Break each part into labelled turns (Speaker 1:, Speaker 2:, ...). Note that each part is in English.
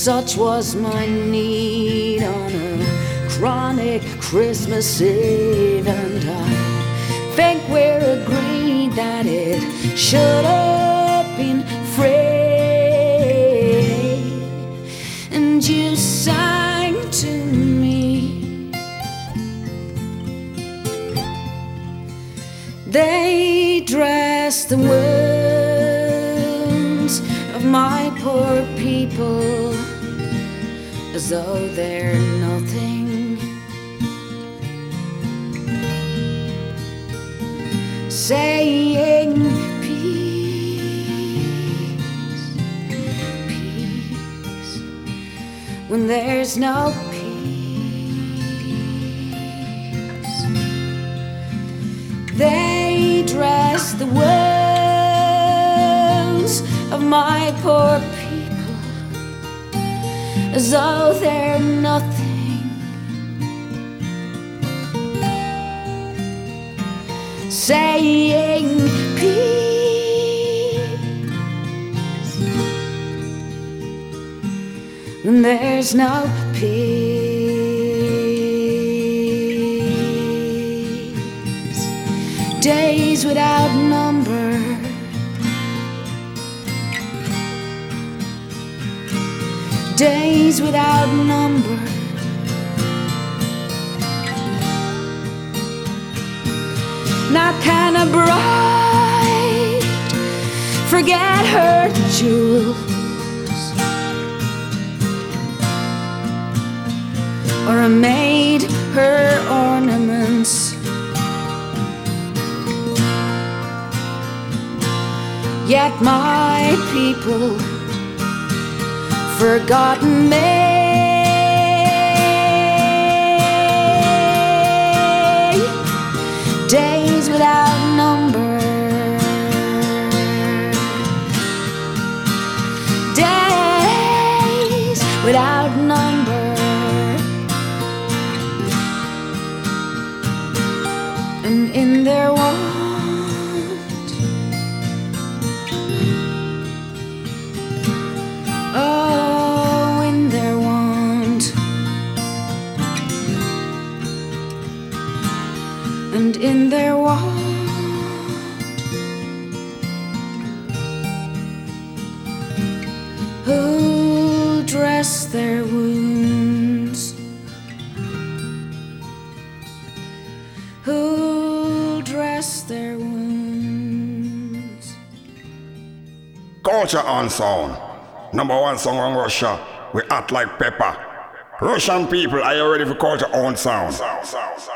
Speaker 1: Such was my need on a chronic Christmas Eve, and I think we're agreed that it should have. though they're nothing. Saying peace, peace, when there's no peace. They dress the wounds of my poor as though they're nothing. Saying peace, there's no peace. Days without. days without number. Not can a bride forget her jewels, or a maid her ornaments. Yet my people forgotten me. Watch
Speaker 2: your own sound. Number one song on Russia, we act like pepper. Russian people, are you ready for your own sound? sound, sound, sound.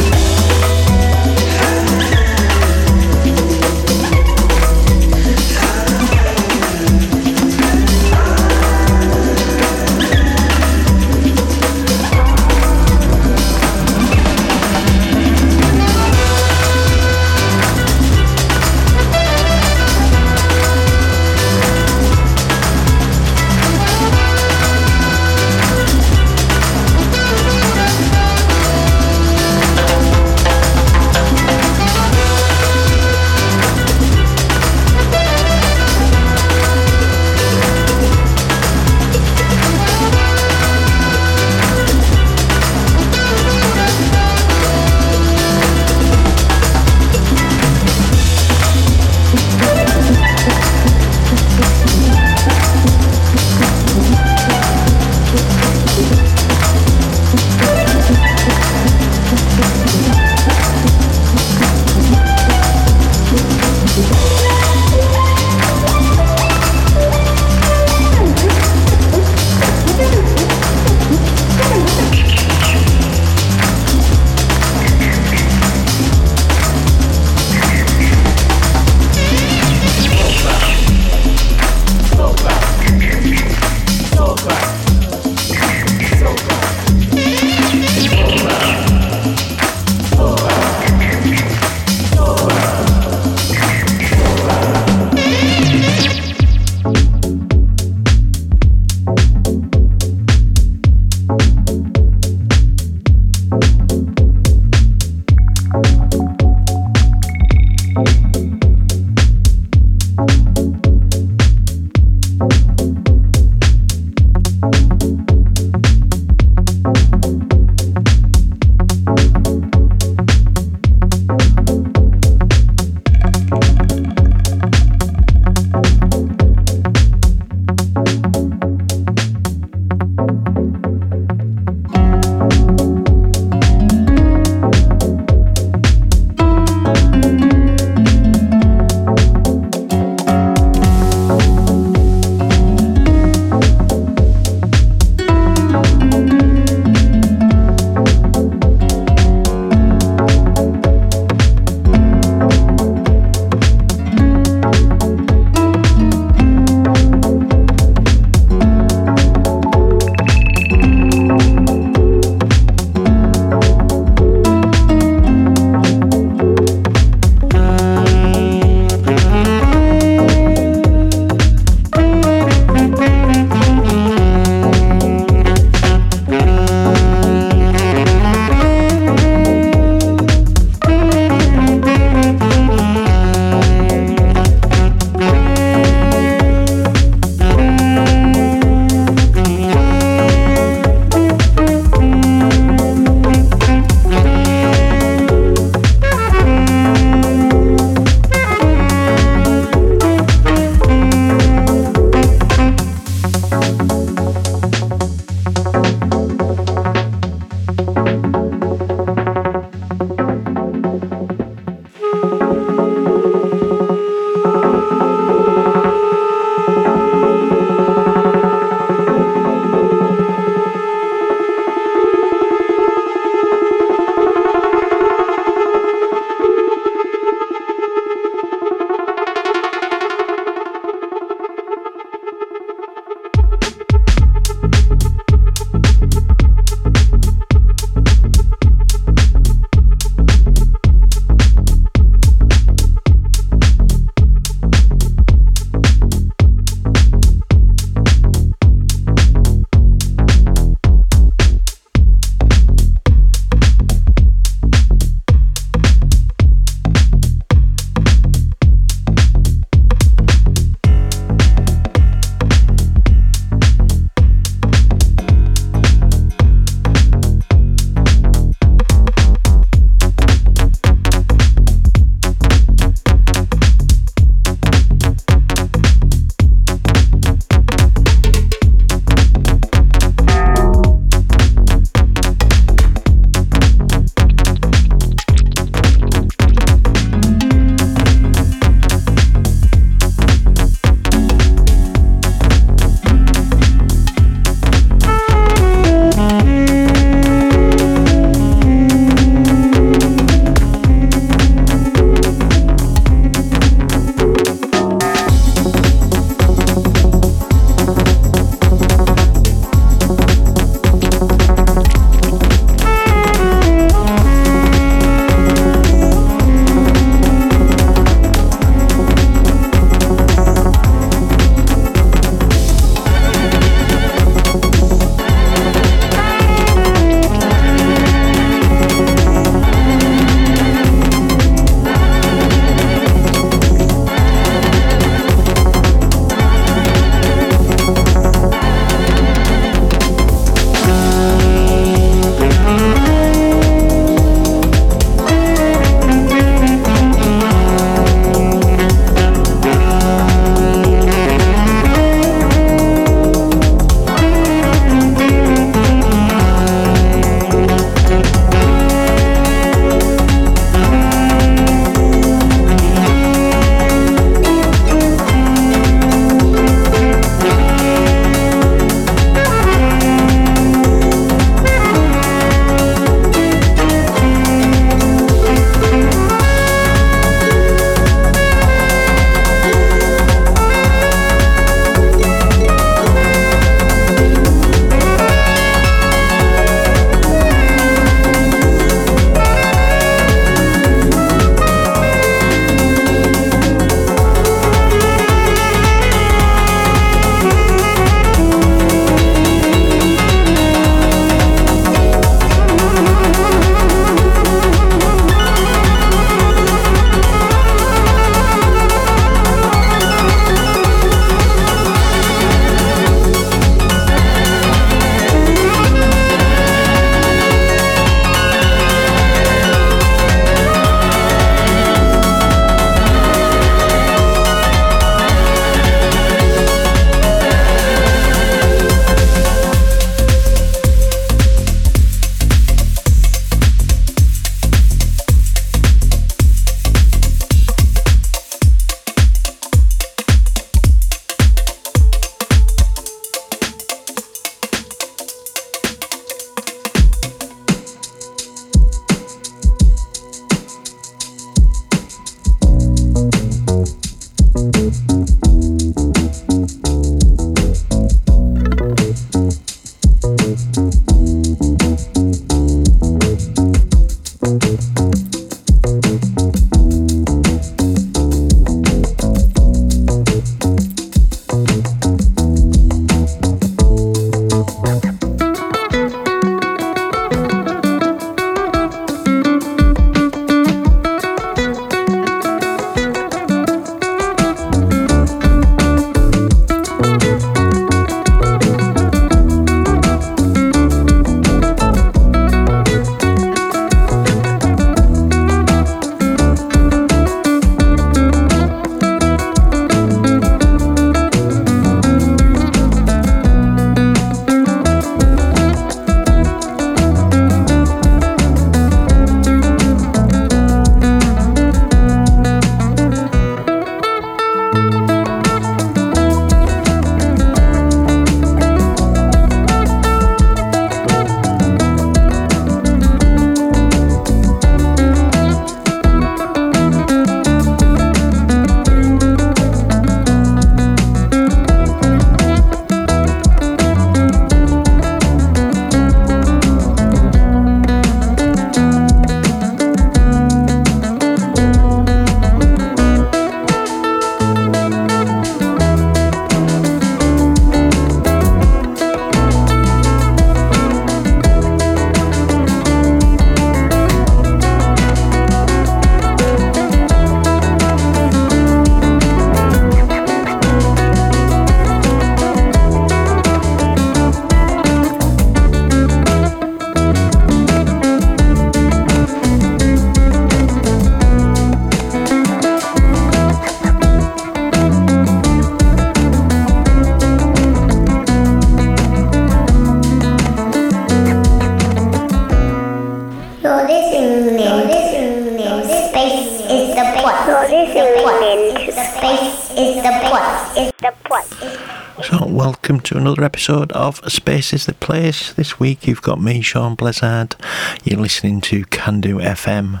Speaker 3: Episode of Space is the Place. This week you've got me, Sean Blizzard. You're listening to Cando FM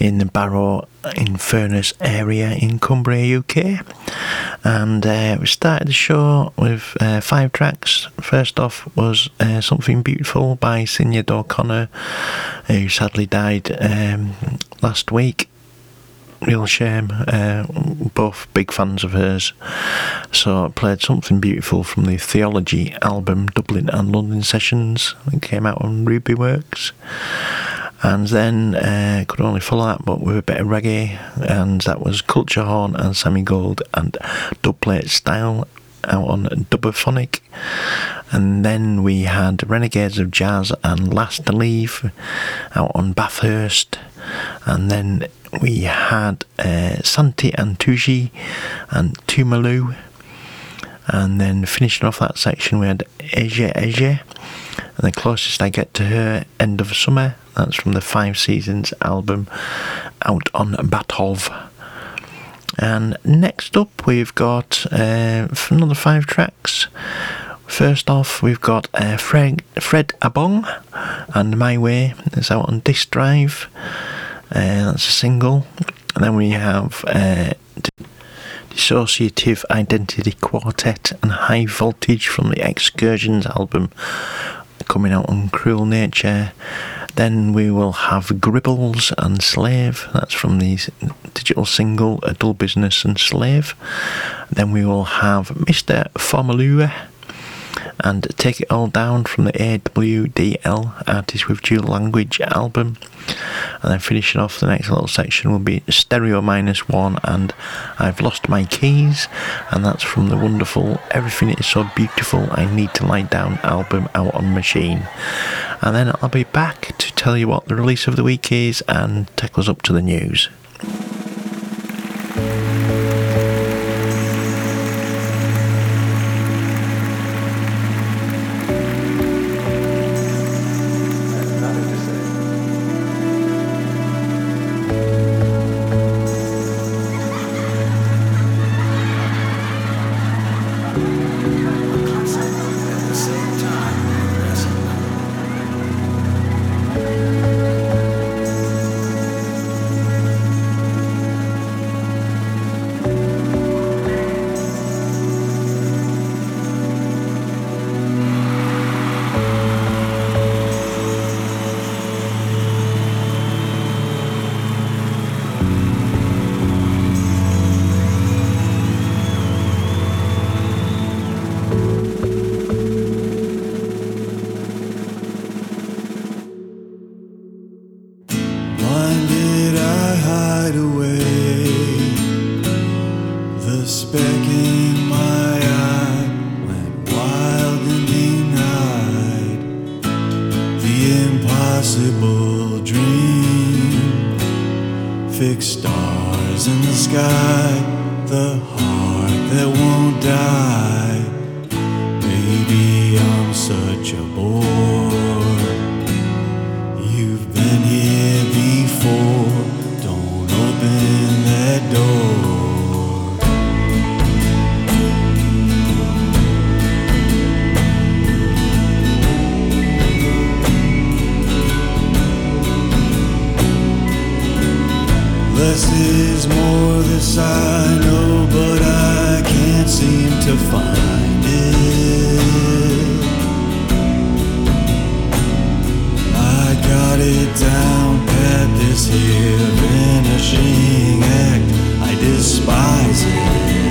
Speaker 3: in the Barrow in Furness area in Cumbria, UK. And uh, we started the show with uh, five tracks. First off was uh, Something Beautiful by Sinead O'Connor, who sadly died um, last week real shame. Uh, both big fans of hers. So I played something beautiful from the Theology album, Dublin and London Sessions. It came out on Rubyworks. And then uh, could only follow that, but with a bit of reggae, and that was Culture Horn and Sammy Gold and Dubplate Style out on Dubophonic. And then we had Renegades of Jazz and Last to Leave out on Bathurst. And then we had uh, Santi and Tuğçe and Tumalu. And then finishing off that section, we had Eje Eje. And the closest I get to her, End of Summer. That's from the Five Seasons album out on Batov. And next up, we've got uh, another five tracks. First off, we've got uh, Fred, Fred Abong and My Way. It's out on Disc Drive. Uh, that's a single. And then we have uh, Dissociative Identity Quartet and High Voltage from the Excursions album coming out on Cruel Nature. Then we will have Gribbles and Slave. That's from the digital single A Dull Business and Slave. Then we will have Mr. Phormula and Take It All Down from the AWDL Artist with Dual Language album. And then finishing off the next little section will be Stereo Minus One and I've Lost My Keys, and that's from the wonderful Everything Is So Beautiful I Need to Lie Down album out on Machine. And then I'll be back to tell you what the release of the week is and take us up to the news.
Speaker 4: Down pat this here vanishing act. I despise it.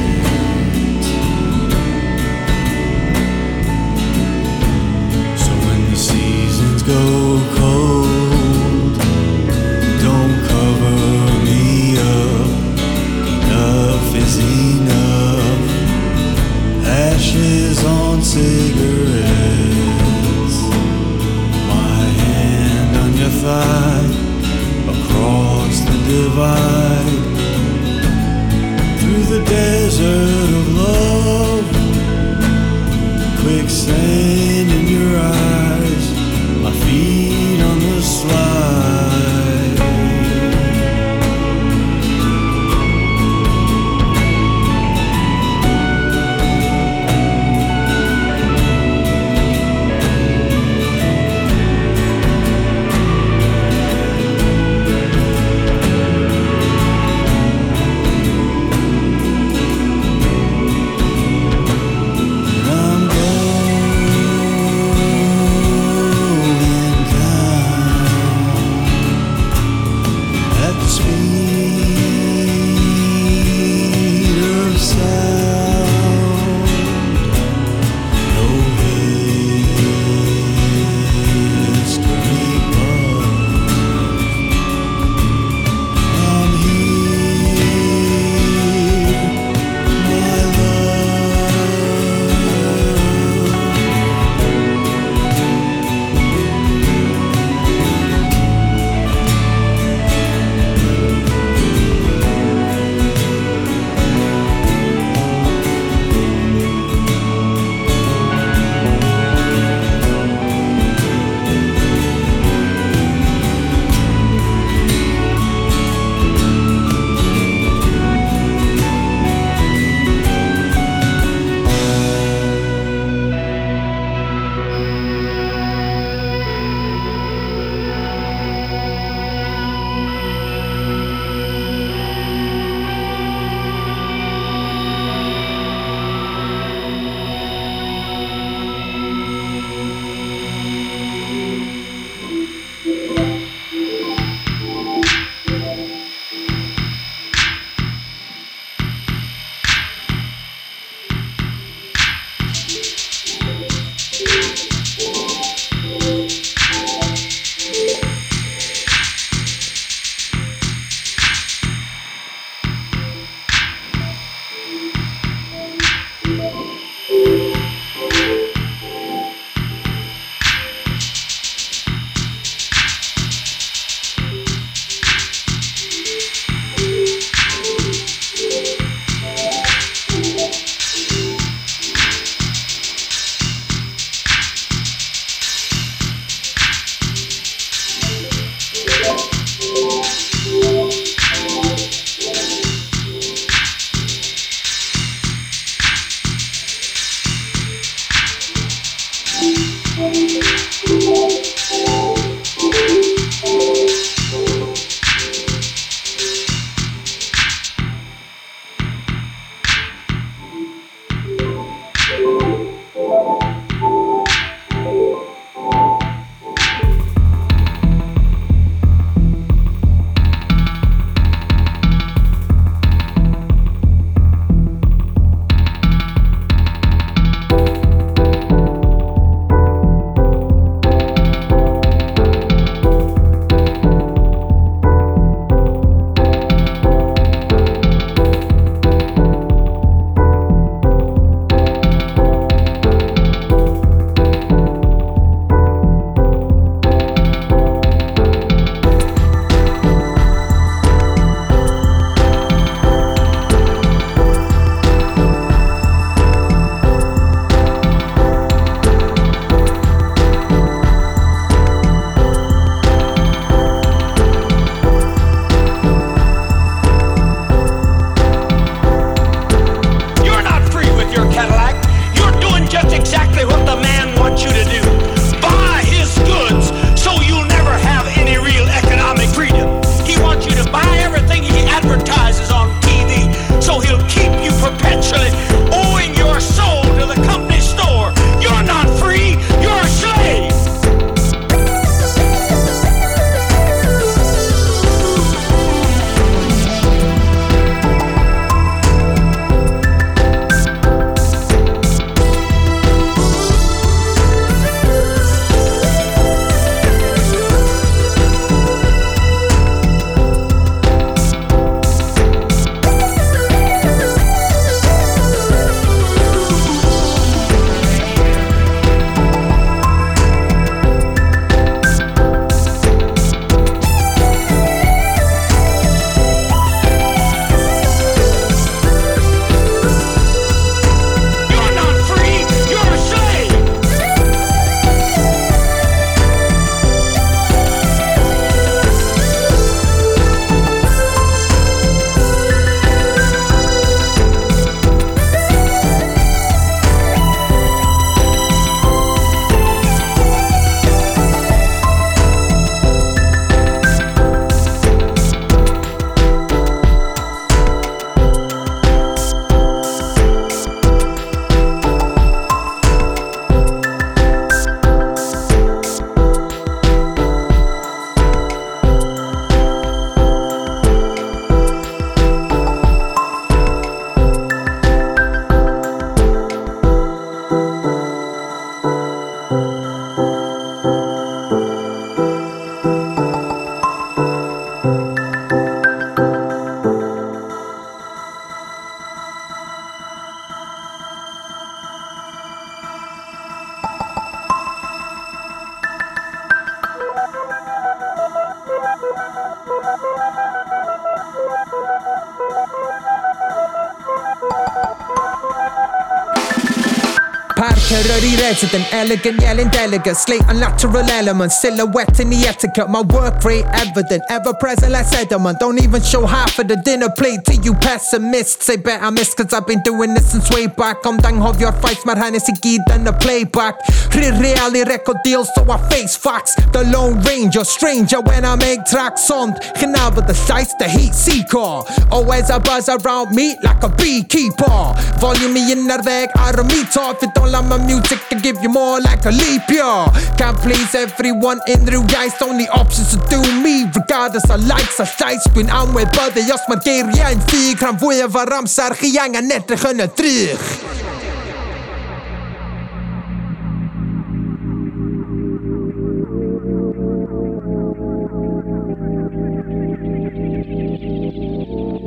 Speaker 5: Literary resident, elegant, yelling delegate, slate unnatural elements, silhouette in the etiquette. My work rate evident, ever present like sediment. Don't even show half of the dinner plate to you pessimists. Say bet I miss cause I've been doing this since way back. I'm den har your fights my med Hennessy den a playback. Real i record deals so I face facts. The lone ranger, stranger when I make tracks on. Genava the sights, the heat seeker. Always a buzz around me like a beekeeper. Volume in the innerväg, I don't meet off. It don't like my music, I give you more like a leap year. Can't please everyone in the guys, only options to do me. Regardless of likes or sites, bin aan med både jag som ger jag en fyrkram. Får jag vara ramsar, gianga nätter, skönna dryg.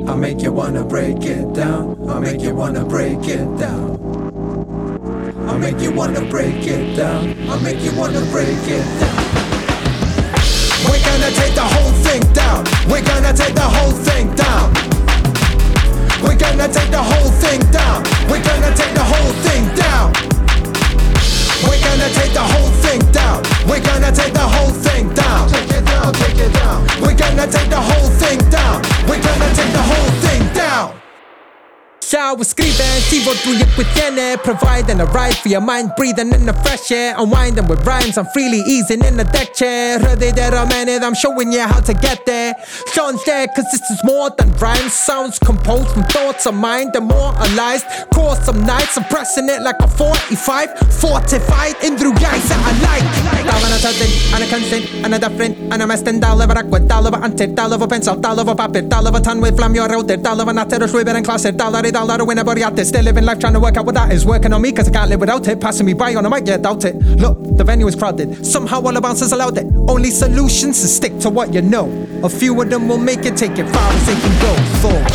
Speaker 5: I'll make you wanna break it down. I'll make you wanna break it down. I'll make you wanna break it down. I'll make you wanna break it down. We're gonna take the whole thing down. We're gonna take the whole thing down. We're gonna take the whole thing down. We're gonna take the whole thing down. We're gonna take the whole thing down. We're gonna take the whole thing down. Take it down, take it down. We're gonna take the whole thing down. We're gonna take the whole thing down. Shower skriven, see what du gick with Jenny Providing a ride for your mind, breathing in the fresh air. Unwinding with rhymes, I'm freely easing in the deck chair. Ready there a minute, I'm showing you how to get there. Sean's there, cause this is more than rhymes. Sounds composed from thoughts of mine, demoralized Cause some nights, I'm pressing it like a 45 Fortified. In through guys that I like. Dollar na tadin, ana consent, ana different Ana mest en dollar var aqua, dollar var antet Dollar var pencil, dollar var papper Dollar var tann with flam, you're out there. Dollar var natter och swiver en klasser Dollar i dollar och whenever out there Still living life trying to work out what that is Working on me cause I can't live without it. Passing me by on a mic, yeah, doubt it. Look, the venue is crowded. Somehow all the bouncers allowed it. Only solutions is stick to what you know. A few of them will make it, take it far as they can go. Forward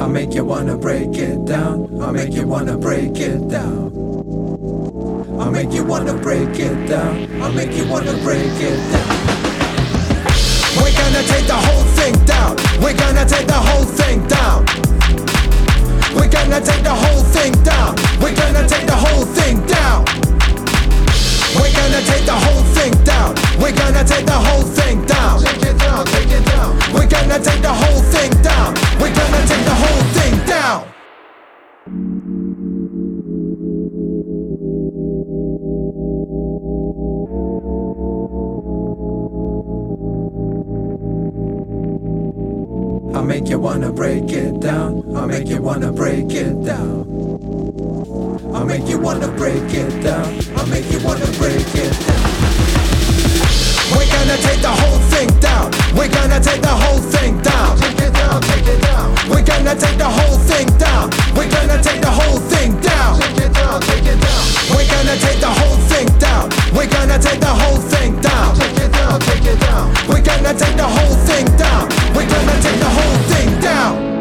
Speaker 5: I'll make you wanna break it down. I'll make you wanna break it down. I'll make you wanna break it down. I'll make you wanna break it down. We're gonna take the whole thing down. We're gonna take the whole thing down. We're gonna take the whole thing down. We're gonna take the whole thing down. We're gonna take the whole thing down. We're gonna take the whole thing down. Take it down, take it down. We're gonna take the whole thing down. We're gonna take the whole thing down. Make you wanna break it down. I'll make you wanna break it down. I'll make you wanna break it down. I'll make you wanna break it down. We're gonna take the whole thing down. We're gonna take the whole thing down. Take it down, take it down. We're gonna take the whole thing down. We're gonna take the whole thing down. Take it down, take it down. We're gonna take the whole thing down. We're gonna take the whole thing down. Take it down, take it down. We're gonna take the whole thing down. We're gonna take the whole thing down.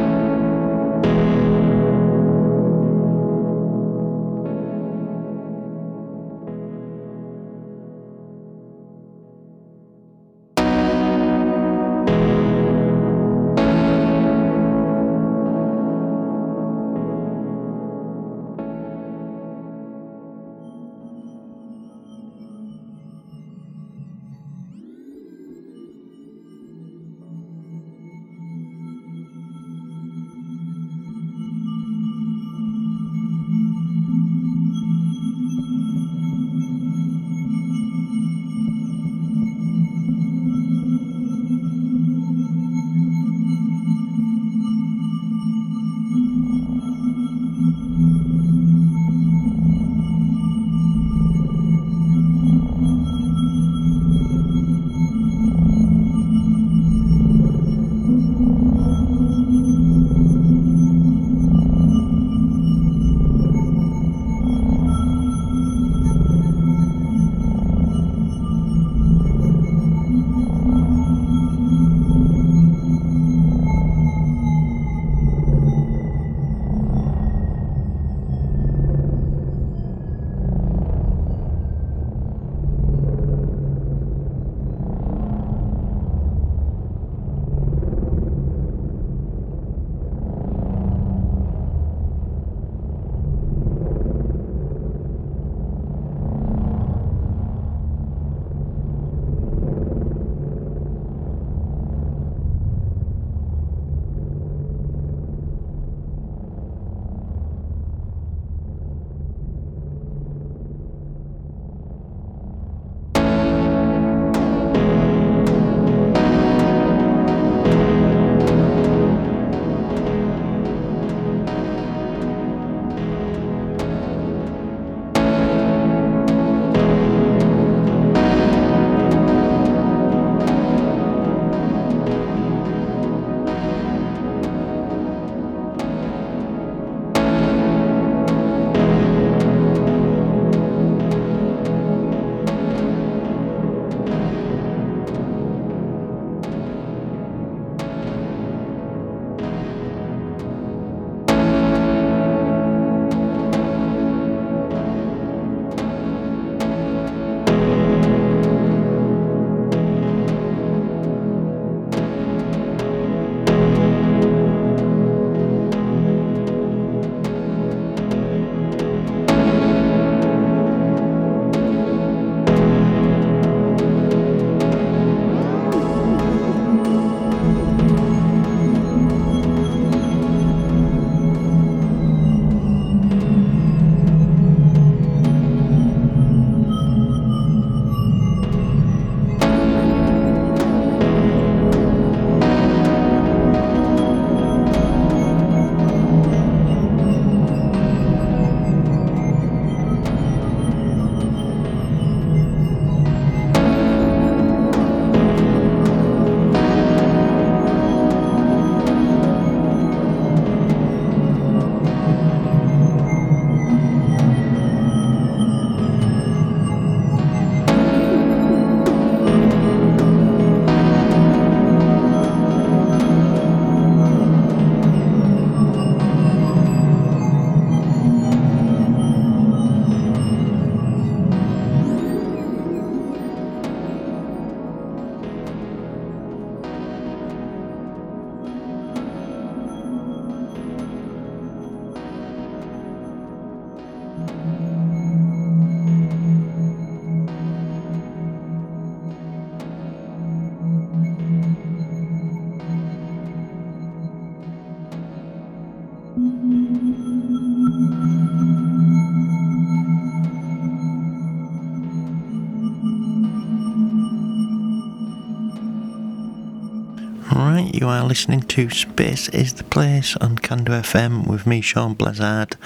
Speaker 3: You are listening to Space is the Place on Cando FM with me, Sean Blizzard.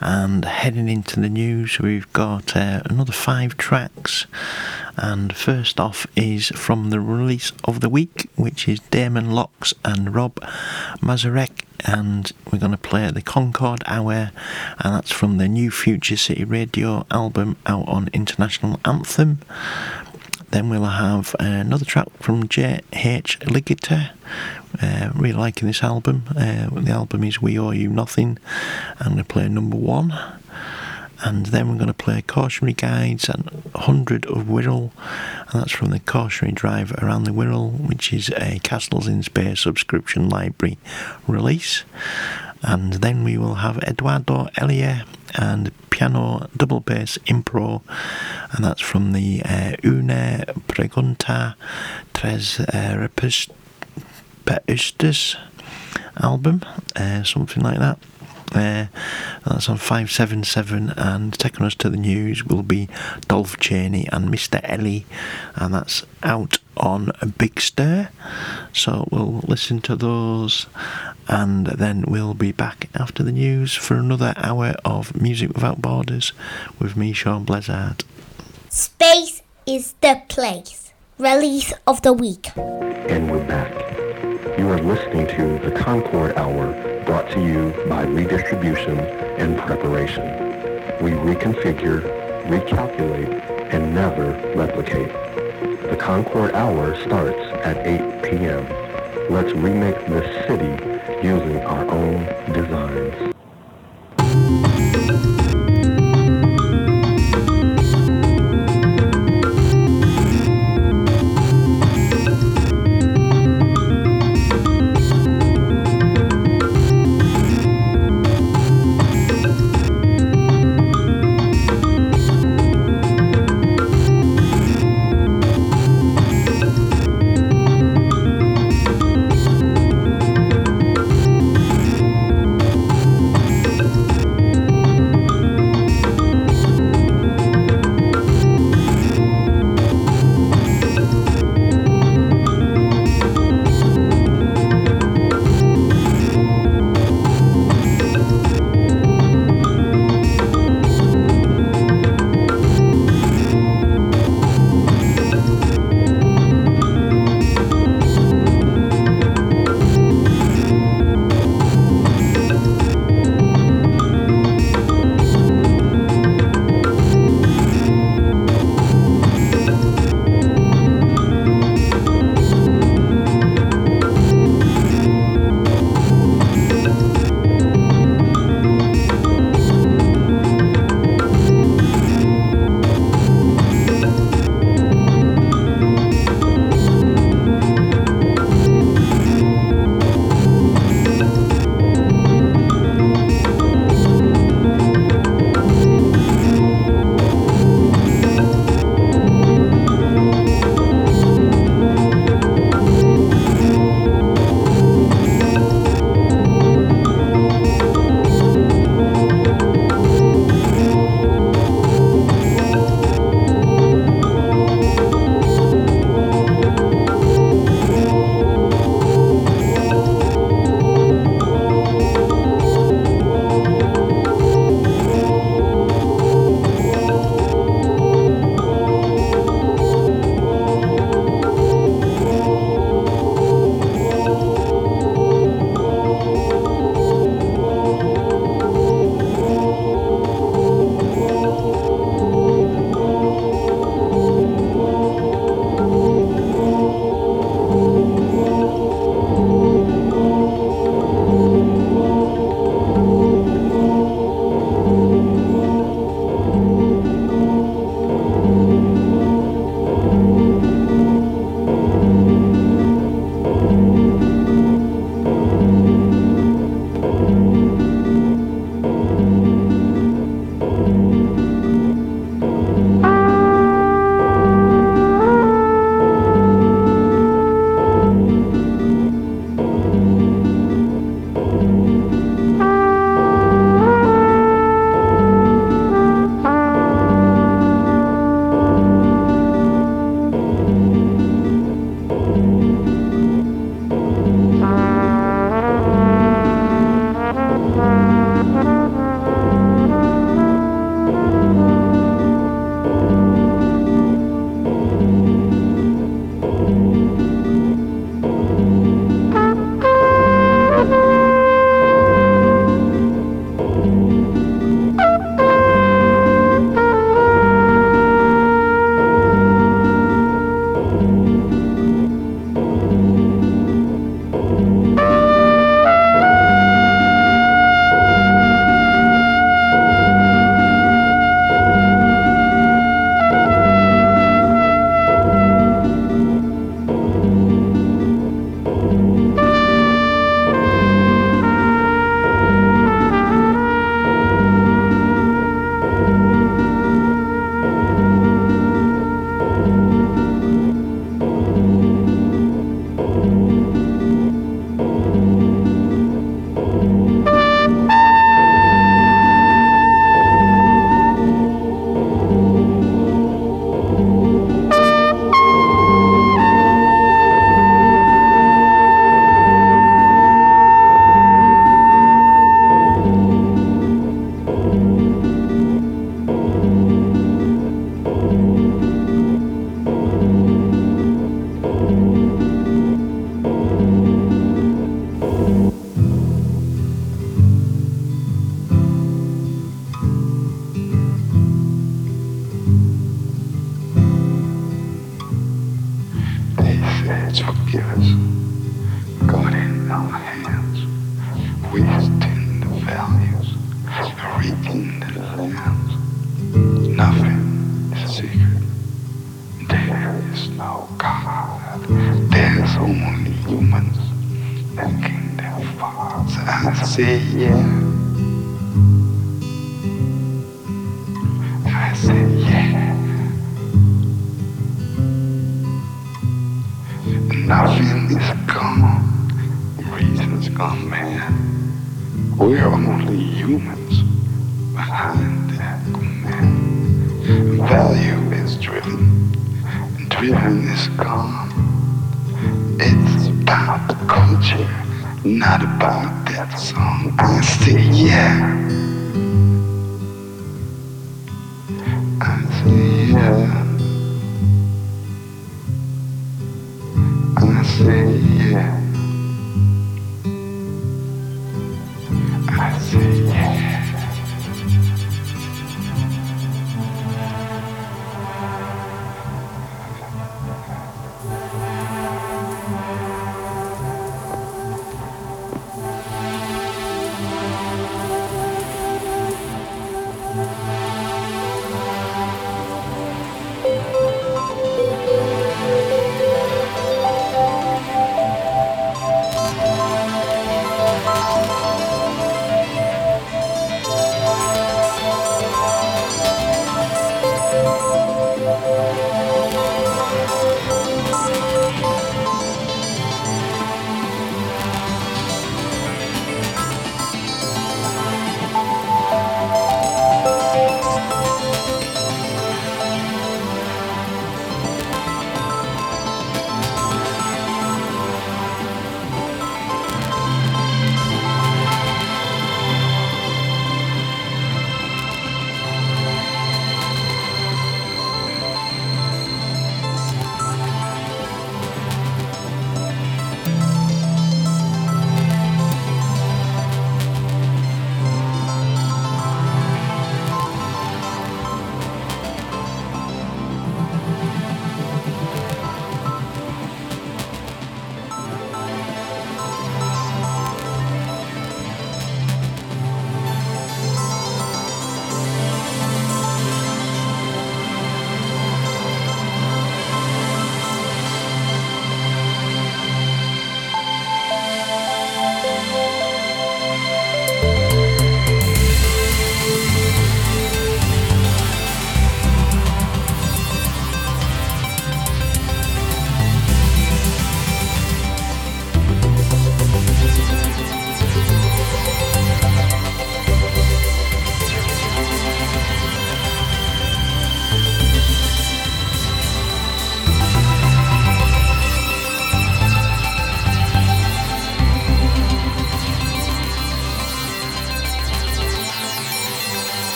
Speaker 3: And heading into the news, we've got uh, another five tracks. And first off is from the release of the week, which is Damon Locks and Rob Mazurek. And we're going to play the Concord Hour, and that's from the new Future City Radio album out on International Anthem. Then we'll have another track from J.H. Ligter. Uh, really liking this album. Uh, the album is We Owe You Nothing. I'm going to play number one. And then we're going to play Cautionary Guides and 100 of Wirral. And that's from the Cautionary Drive Around the Wirral, which is a Castles in Space subscription library release. And then we will have Eduardo Elia and piano double bass impro, and that's from the uh, Une Pregunta Tres uh, Respostas album, uh, something like that. Uh, that's on 577 and taking us to the news will be Dolph Chaney and Mr. Ellie and that's out on a Big Stir so we'll listen to those and then we'll be back after the news for another hour of Music Without Borders with me Sean Blizzard
Speaker 6: Space is the place. Release of the week.
Speaker 7: And we're back. You are listening to the Concord Hour brought to you by Redistribution and Preparation. We reconfigure, recalculate, and never replicate. The Concord Hour starts at 8 p.m. Let's remake this city using our own designs.
Speaker 8: Let's forgive us. God in our hands. We tend the values, reaping the lands. Nothing is a secret. There is no God. There's only humans and their thoughts. I say yeah. Gone mad. We're only humans behind that command. Value is driven. And driven is gone. It's about culture, not about that song. I yeah.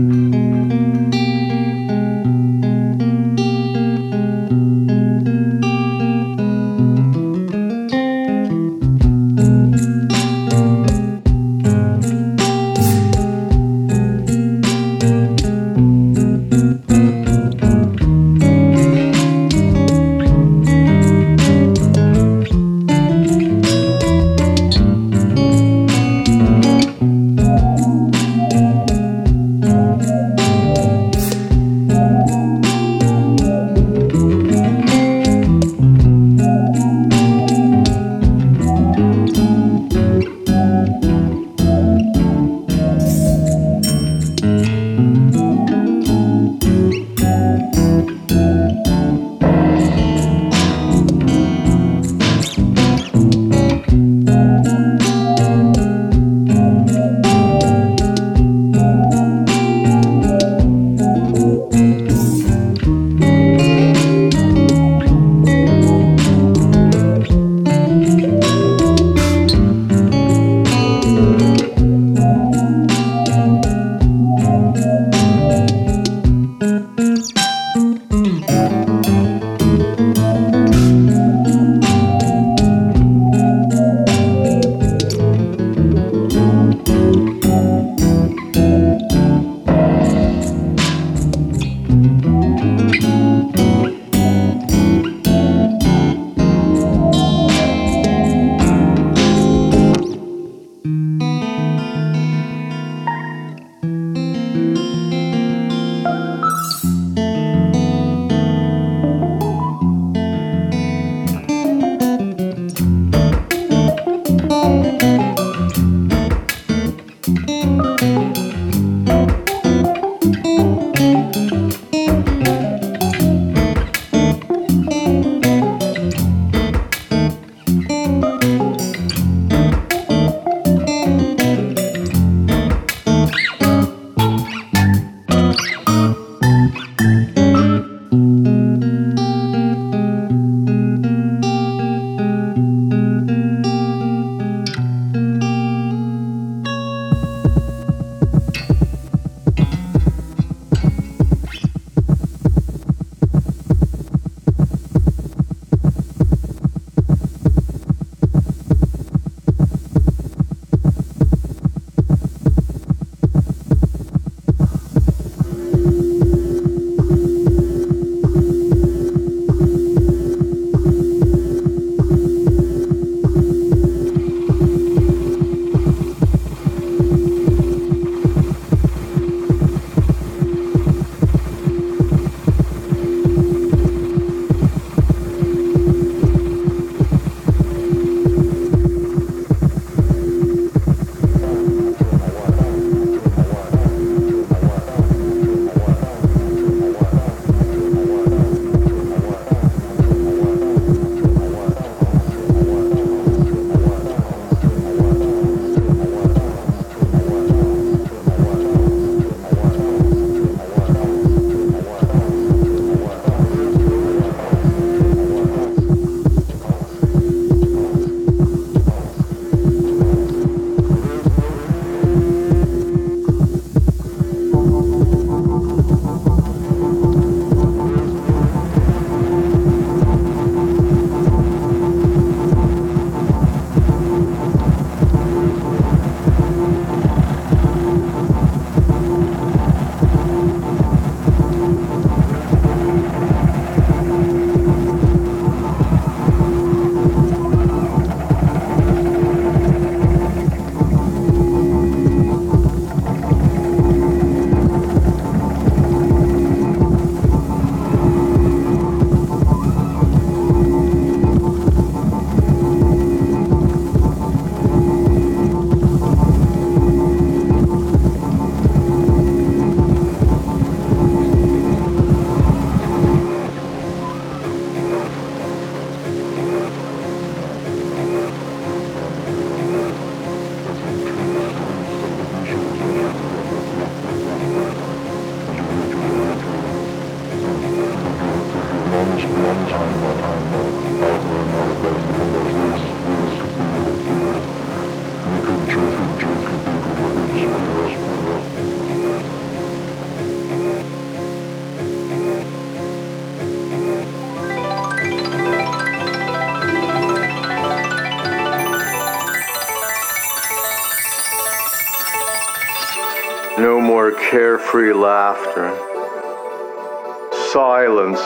Speaker 9: Música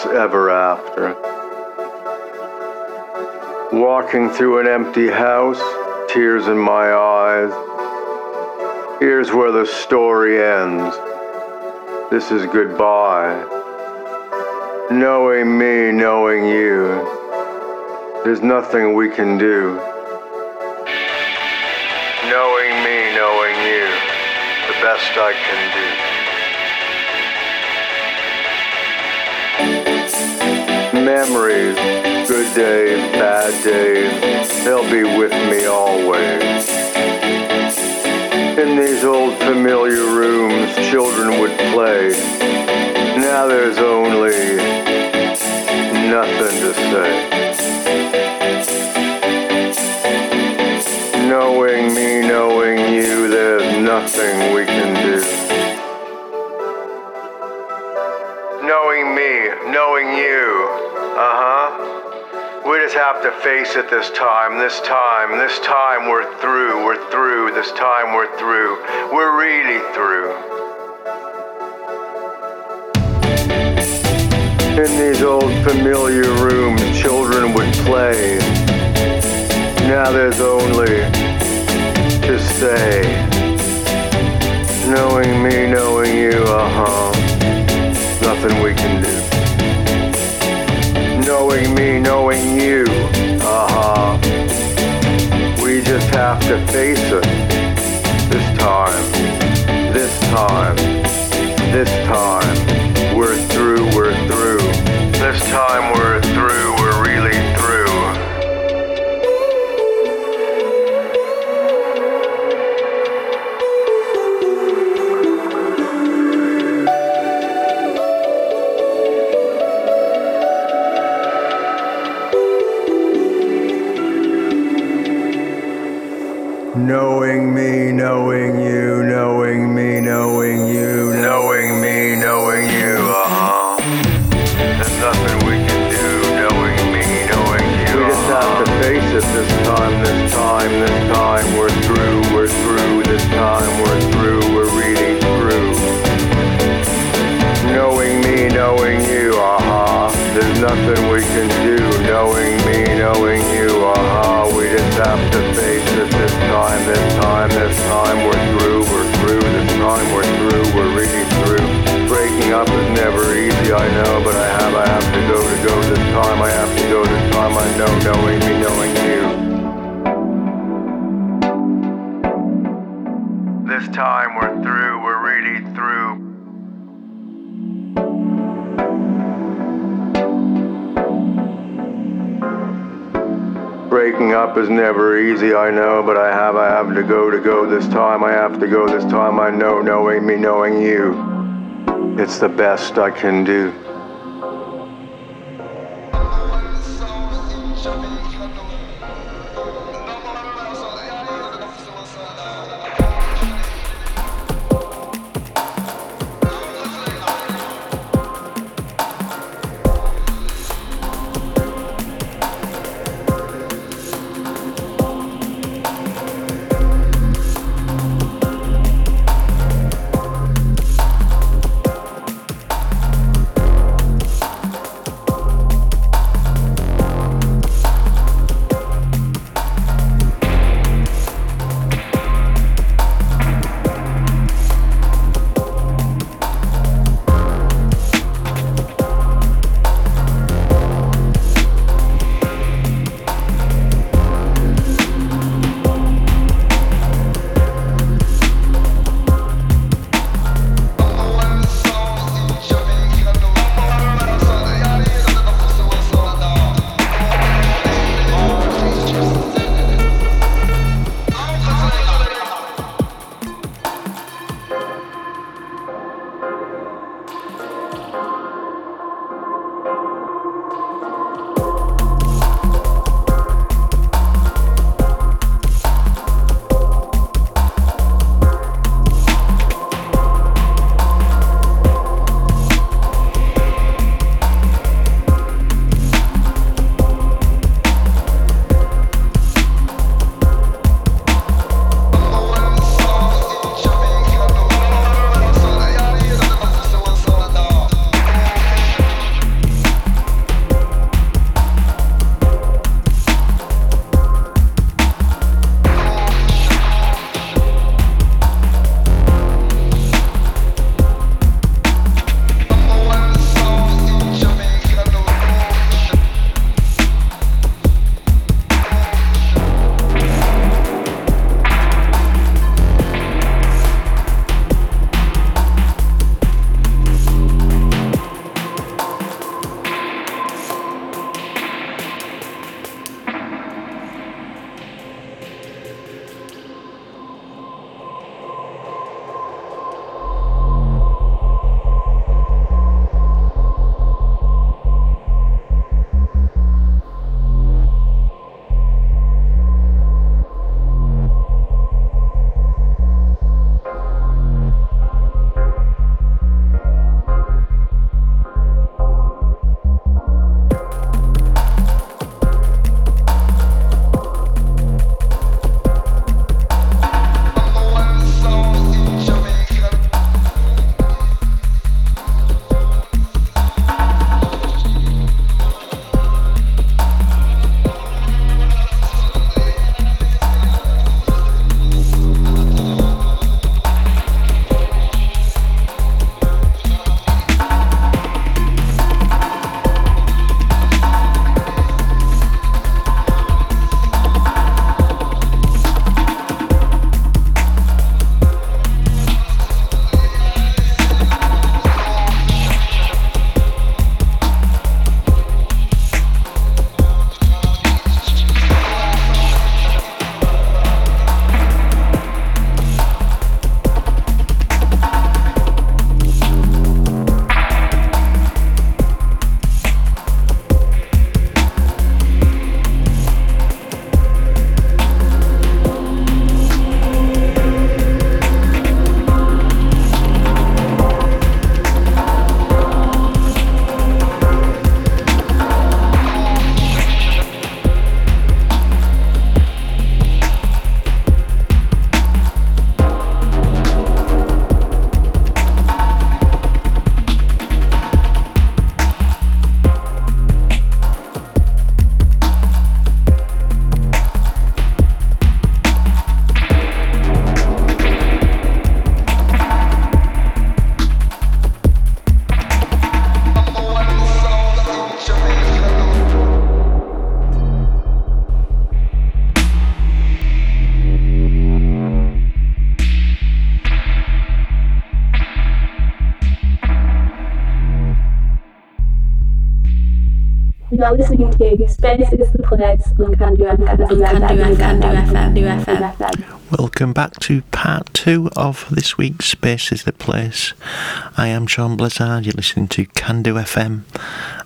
Speaker 9: Ever after. Walking through an empty house, tears in my eyes. Here's where the story ends. This is goodbye. Knowing me, knowing you. There's nothing we can do. Knowing me, knowing you. The best I can do. Memories, good days, bad days, they'll be with me always. In these old familiar rooms, children would play. Now there's only nothing to say. Knowing me, knowing you, there's nothing we can do. Knowing me, knowing you, have to face it this time, this time, this time we're through, we're through, this time we're through, we're really through. In these old familiar rooms, children would play. Now there's only to say, knowing me, knowing you, uh huh, nothing we can do. Knowing me, knowing you, have to face it. This time, this time, this time, we're Knowing me, knowing you, knowing me, knowing you, knowing me, knowing you, uh-huh. There's nothing we can do, knowing me, knowing you. We just have to face it this time, this time, this time. We're through, we're through, this time we're through, we're really through. Knowing me, knowing you, uh-huh. There's nothing we can do, I know, but I have, I have to go to go this time, I have to go this time, I know, knowing me, knowing you. This time we're through, we're really through. Breaking up is never easy, I know, but I have, I have to go to go this time, I have to go this time, I know, knowing me, knowing you. It's the best I can do.
Speaker 10: You're listening to Space is the Place on Cando FM.
Speaker 3: Welcome back to part two of this week's Space is the Place. I am Sean Blizzard, you're listening to Cando FM,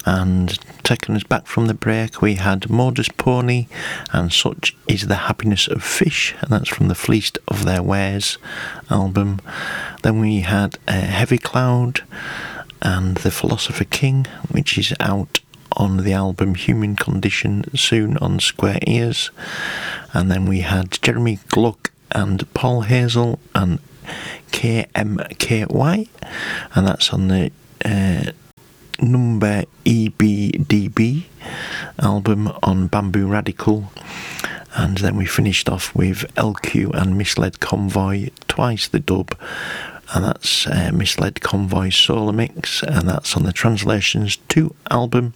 Speaker 3: and taking us back from the break, we had Modus Pony and Such is the Happiness of Fish, and that's from the Fleeced of Their Wares album. Then we had uh, Heavy Cloud and The Philosopher King, which is out on the album Human Condition soon on Square Ears. And then we had Jeremy Gluck and Paul Hazel and KMKY, and that's on the uh, number EBDB album on Bamboo Radical. And then we finished off with LQ and Misled Convoy, twice the dub, and that's uh, Misled Convoy Solar Mix, and that's on the Translations 2 album,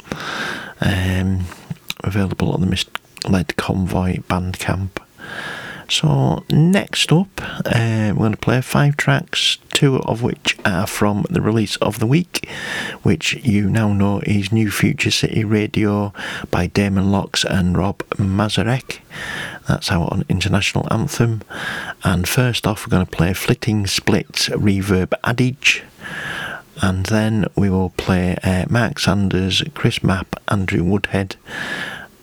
Speaker 3: um, available on the Misled Convoy Bandcamp. So, next up, uh, we're going to play five tracks, two of which are from the release of the week, which you now know is New Future City Radio by Damon Locks and Rob Mazurek. That's our international anthem. And first off, we're going to play Flitting Splits Reverb Adage and then we will play uh, Mark Sanders, Chris Mapp, Andrew Woodhead,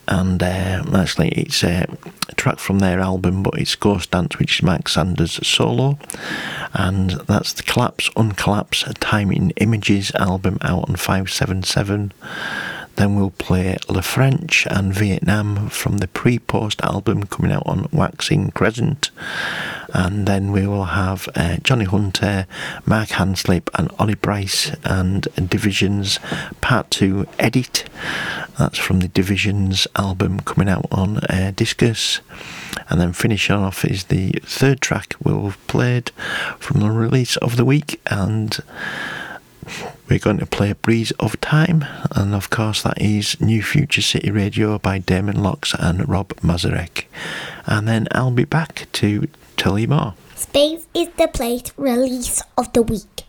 Speaker 3: and uh, actually it's a track from their album, but it's Ghost Dance, which is Mark Sanders' solo, and that's the Collapse Uncollapse Time in Images album out on 577. Then we'll play Le French and Vietnam from the pre post album coming out on Waxing Crescent. And then we will have uh, Johnny Hunter, Mark Hanslip, and Ollie Bryce and Divisions Part 2 Edit. That's from the Divisions album coming out on uh, Discus. And then finishing off is the third track we've played from the release of the week. And we're going to play a Breeze of Time, and of course, that is New Future City Radio by Damon Locks and Rob Mazurek. And then I'll be back to tell you more.
Speaker 6: Space is the place release of the week.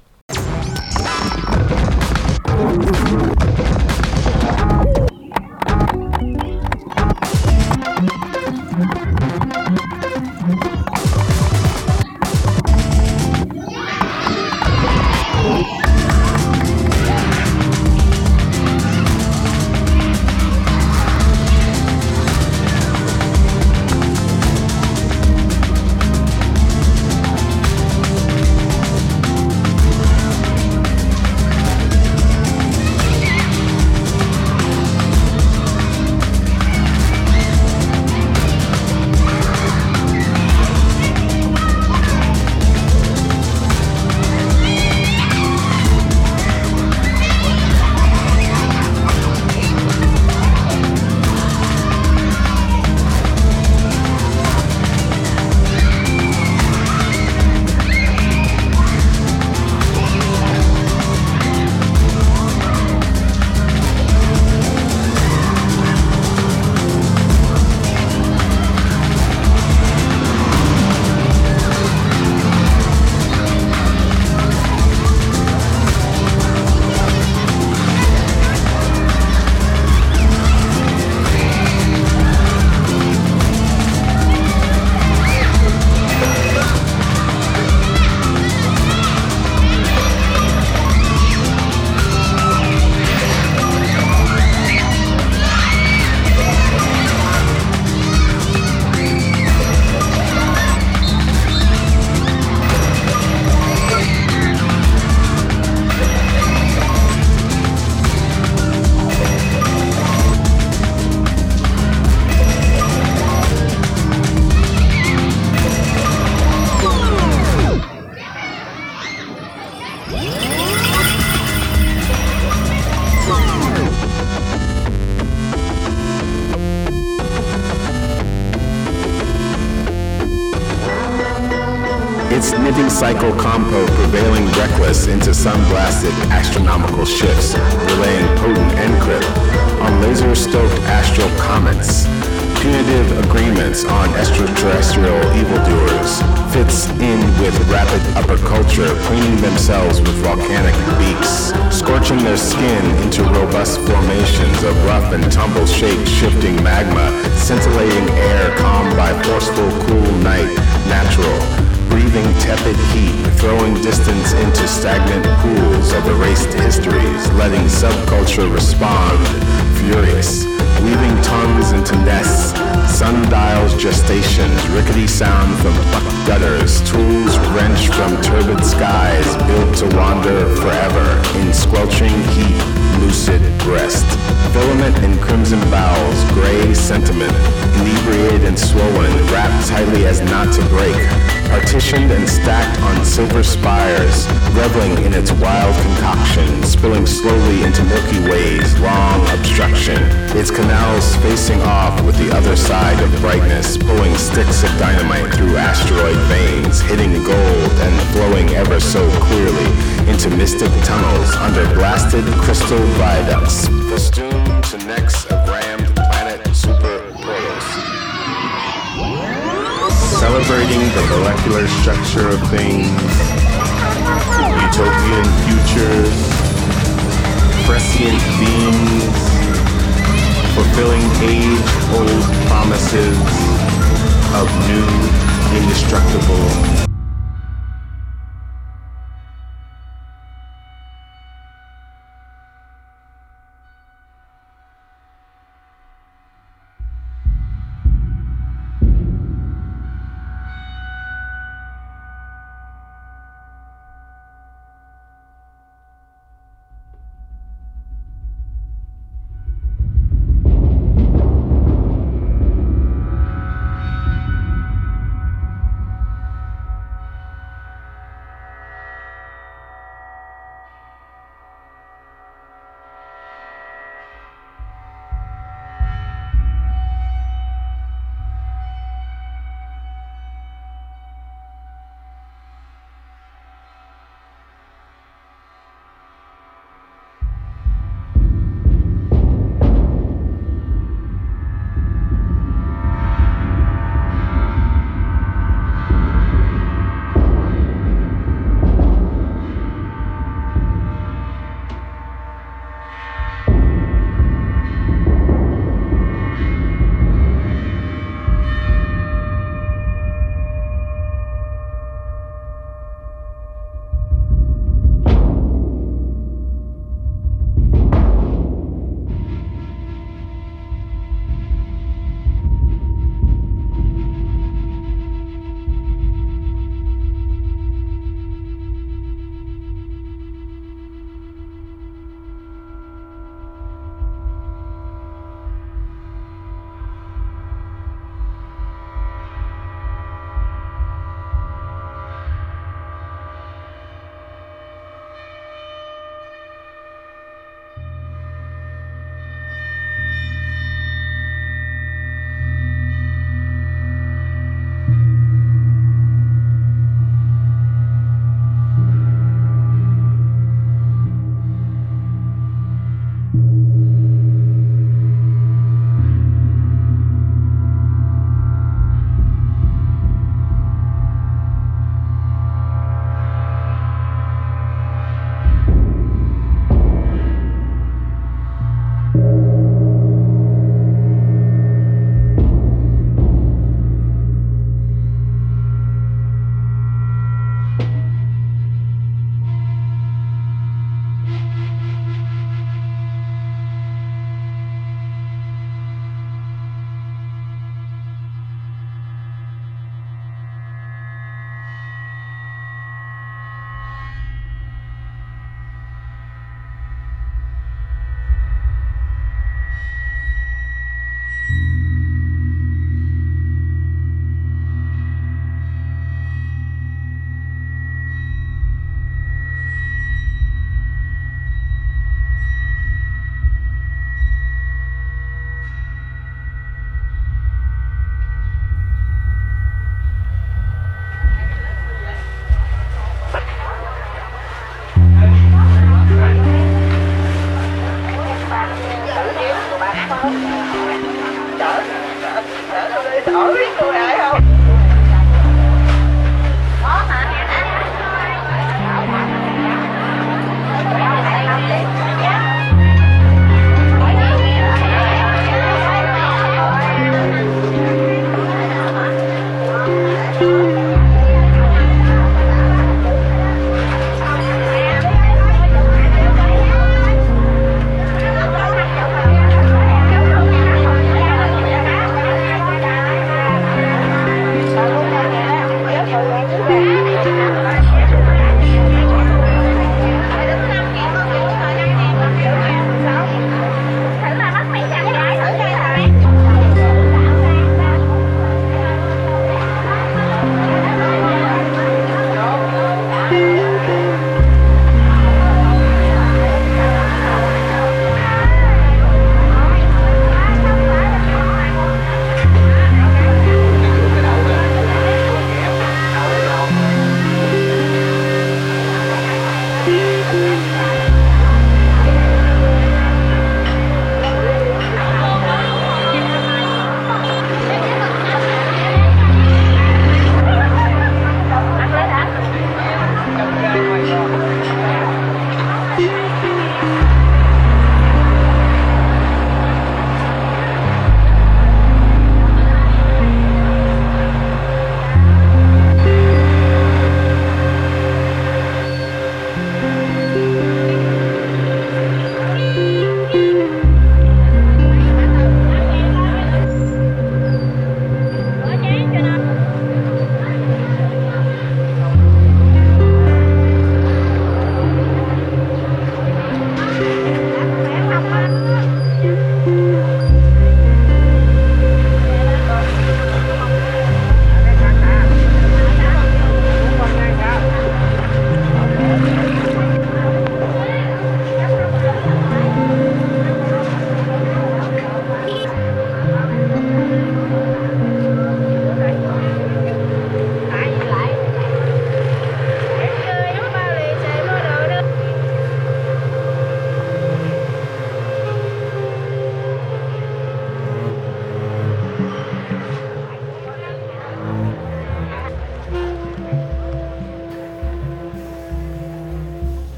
Speaker 11: Astronomical shifts, relaying potent encrypt on laser-stoked astral comets. punitive agreements on extraterrestrial evildoers fits in with rapid upper culture cleaning themselves with volcanic beaks, scorching their skin into robust formations of rough and tumble shaped shifting magma, scintillating air calmed by forceful cool night, natural, breathing tepid heat, throwing distance into stagnant pools of erased histories, letting subculture respond, furious, weaving tongues into nests, sundials gestations, rickety sound from gutters, tools wrenched from turbid skies, built to wander forever in squelching heat, lucid breast. Filament in crimson bowels, gray sentiment, inebriated and swollen, wrapped tightly as not to break, partitioned and stacked on silver spires, reveling in its wild concoction, spilling slowly into Milky Way's long obstruction, its canals facing off with the other side of brightness, pulling sticks of dynamite through asteroid veins, hitting gold and flowing ever so clearly into mystic tunnels under blasted crystal viaducts, festooned to necks of celebrating the molecular structure of things, utopian futures, prescient beings, fulfilling age-old promises of new, indestructible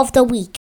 Speaker 6: of the week.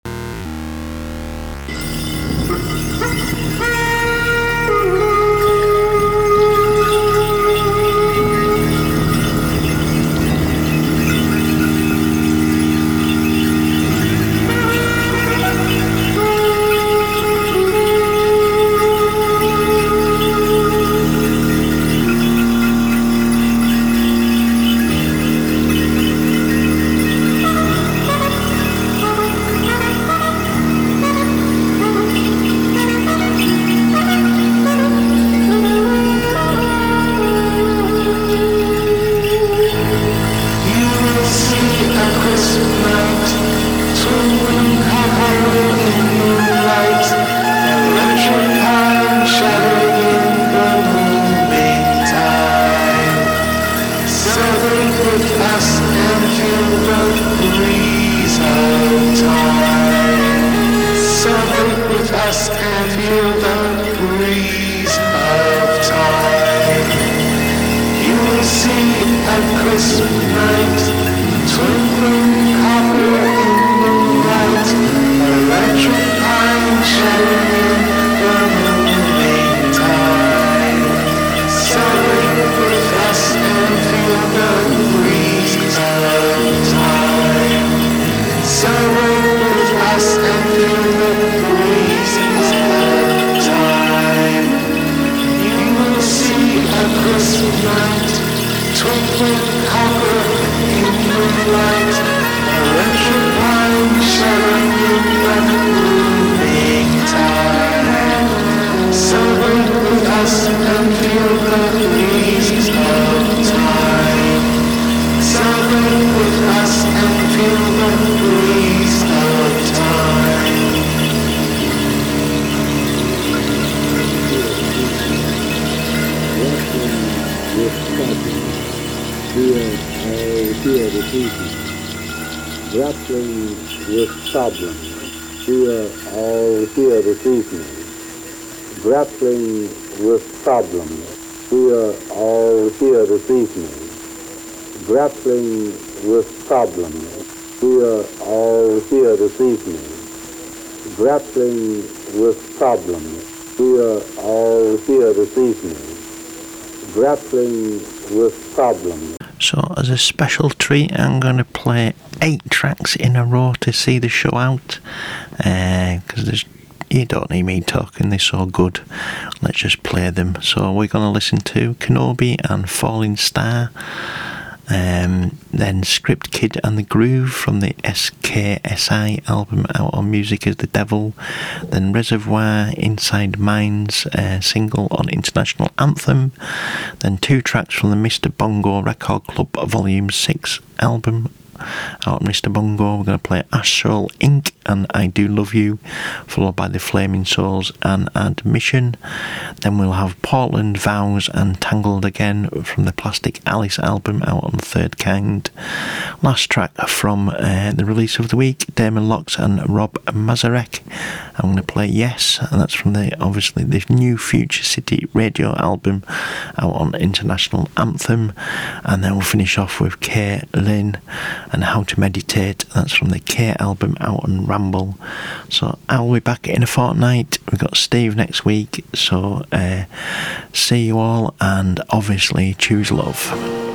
Speaker 3: As a special treat, I'm going to play eight tracks in a row to see the show out. Because there's you don't need me talking, they're so good. Let's just play them. So, we're going to listen to Kenobi and Falling Star. Um, then Script Kid and the Groove from the SKSI album out on Music is the Devil. Then Reservoir Inside Minds uh, single on International Anthem. Then two tracks from the Mr. Bongo Record Club Volume 6 album out Mr. Bongo. We're going to play Astral Inc. and I Do Love You, followed by The Flaming Souls and Admission. Then we'll have Portland Vows and Tangled Again from the Plastic Alice album out on Third Kind. Last track from uh, the release of the week, Damon Locks and Rob Mazurek. I'm going to play Yes, and that's from the obviously the new Future City radio album out on International Anthem. And then we'll finish off with Care Lynn and How to Meditate. That's from the Care album out on Ramble. So I'll be back in a fortnight. We've got Steve next week. So uh, see you all, and obviously choose love.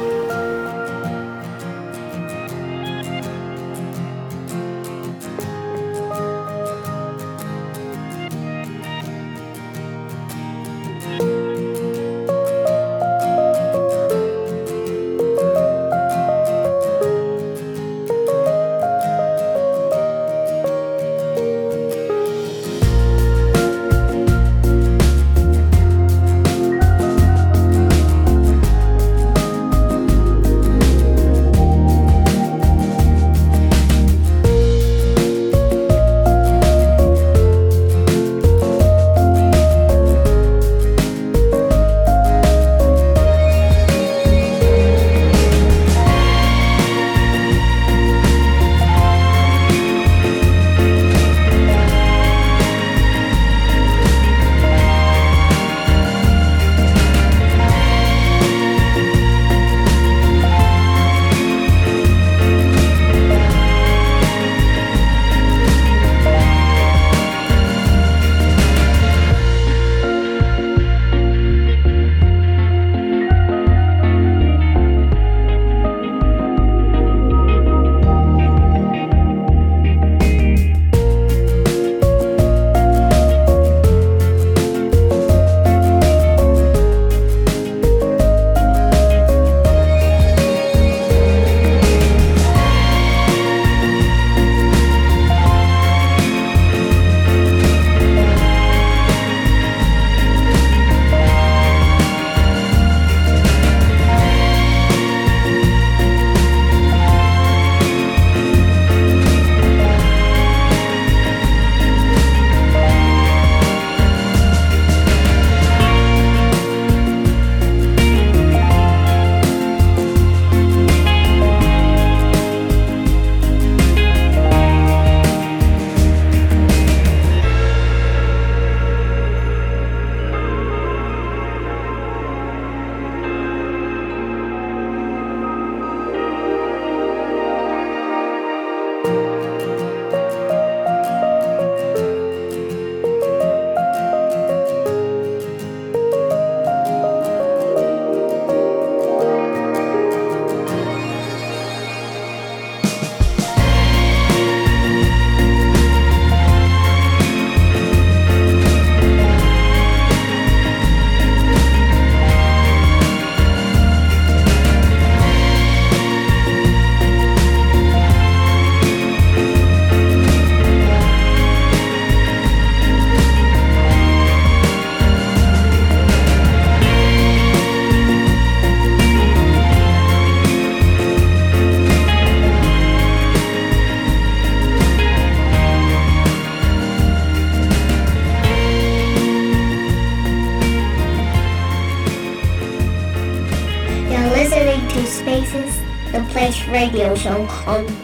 Speaker 12: Place radio show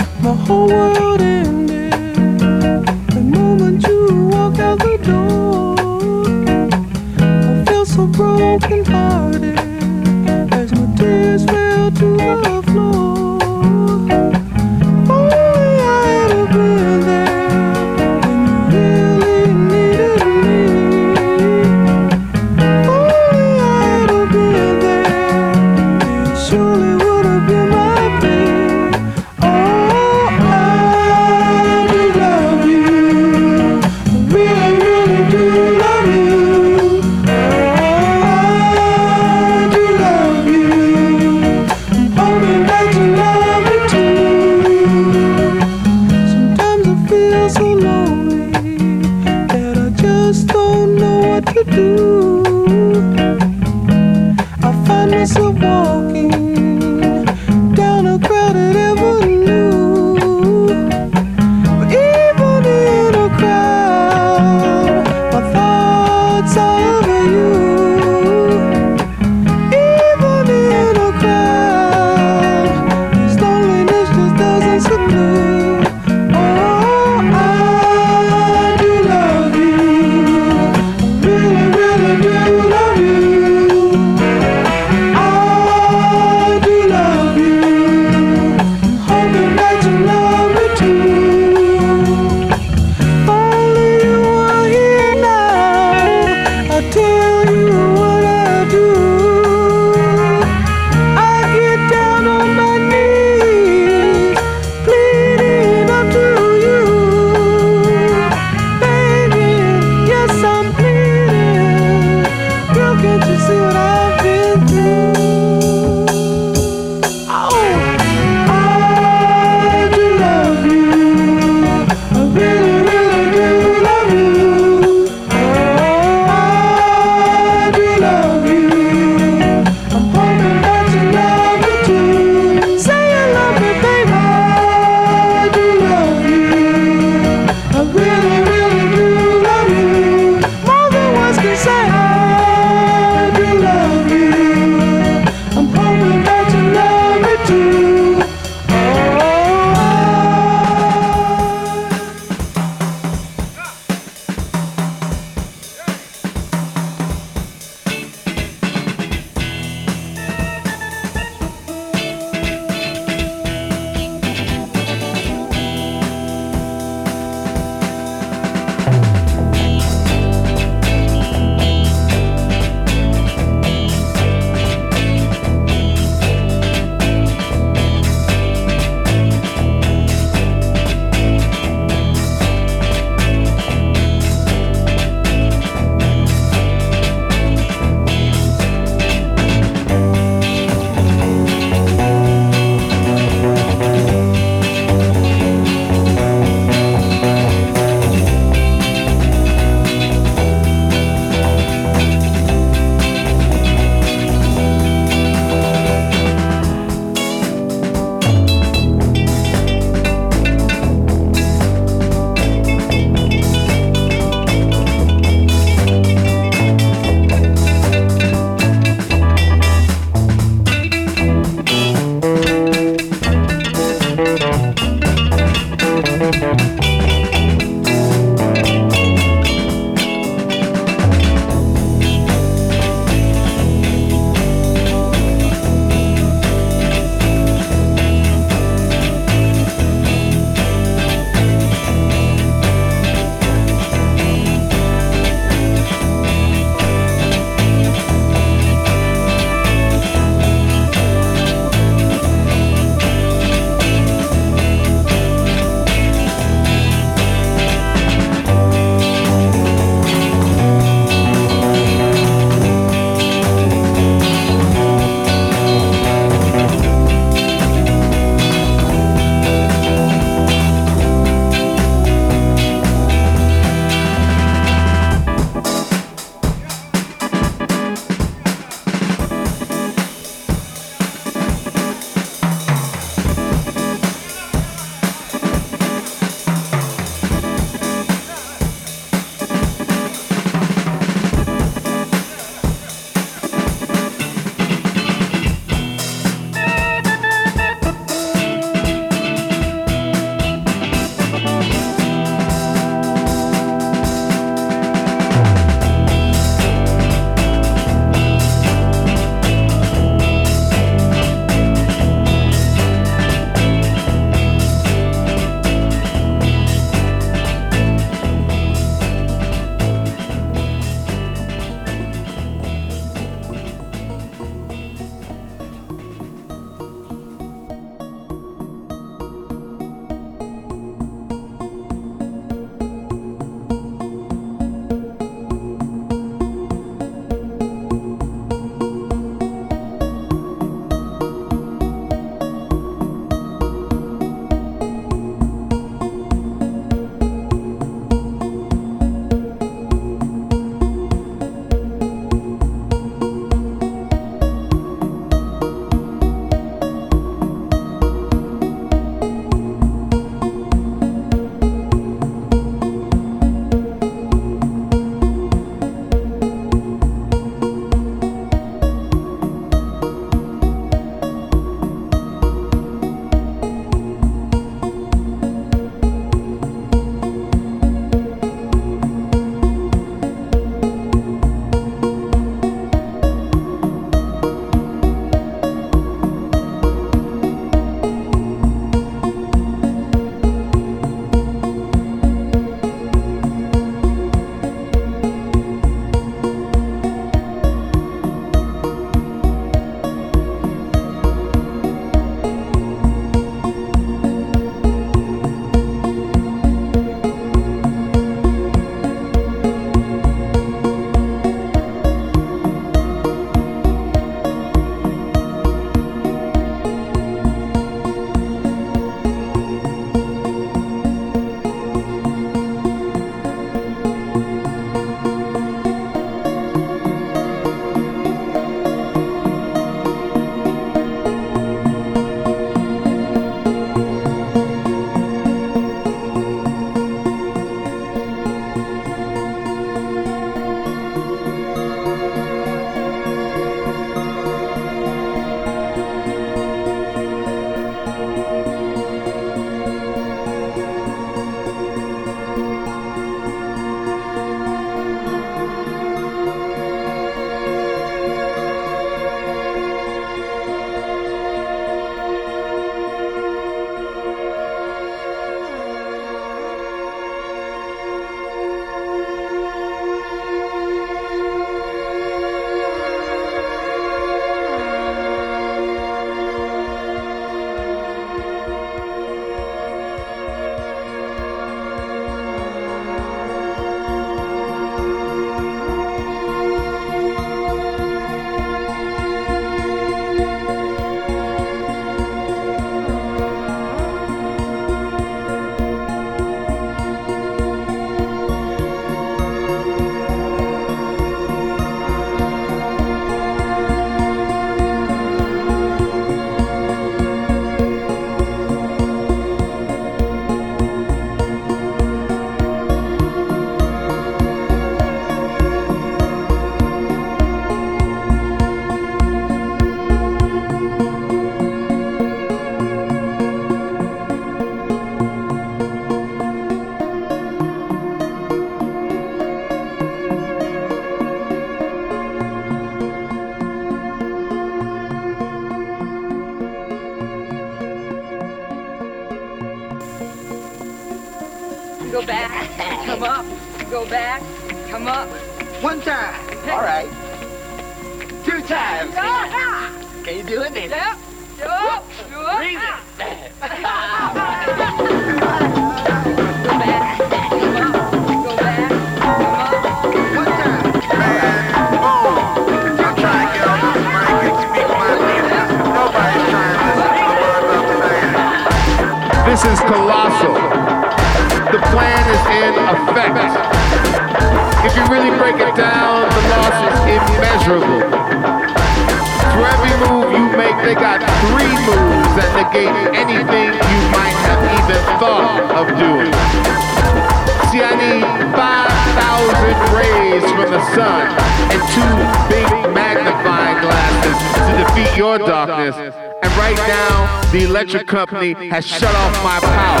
Speaker 13: company has shut off my power.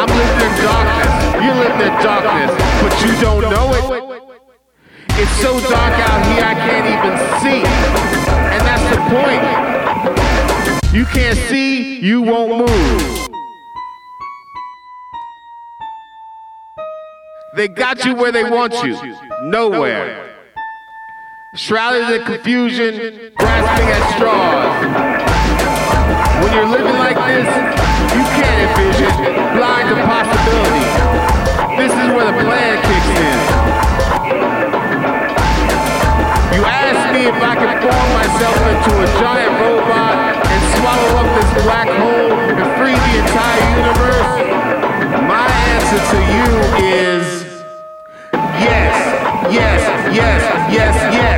Speaker 13: I'm living in darkness. You're living in darkness, but you don't know it. It's so dark out here, I can't even see. And that's the point. You can't see, you won't move. They got you where they want you. Nowhere. Shrouded in confusion, grasping at straws. When you're living like this, you can't envision, blind to possibility. This is where the plan kicks in. You ask me if I can form myself into a giant robot and swallow up this black hole and free the entire universe? My answer to you is yes, yes, yes, yes, yes.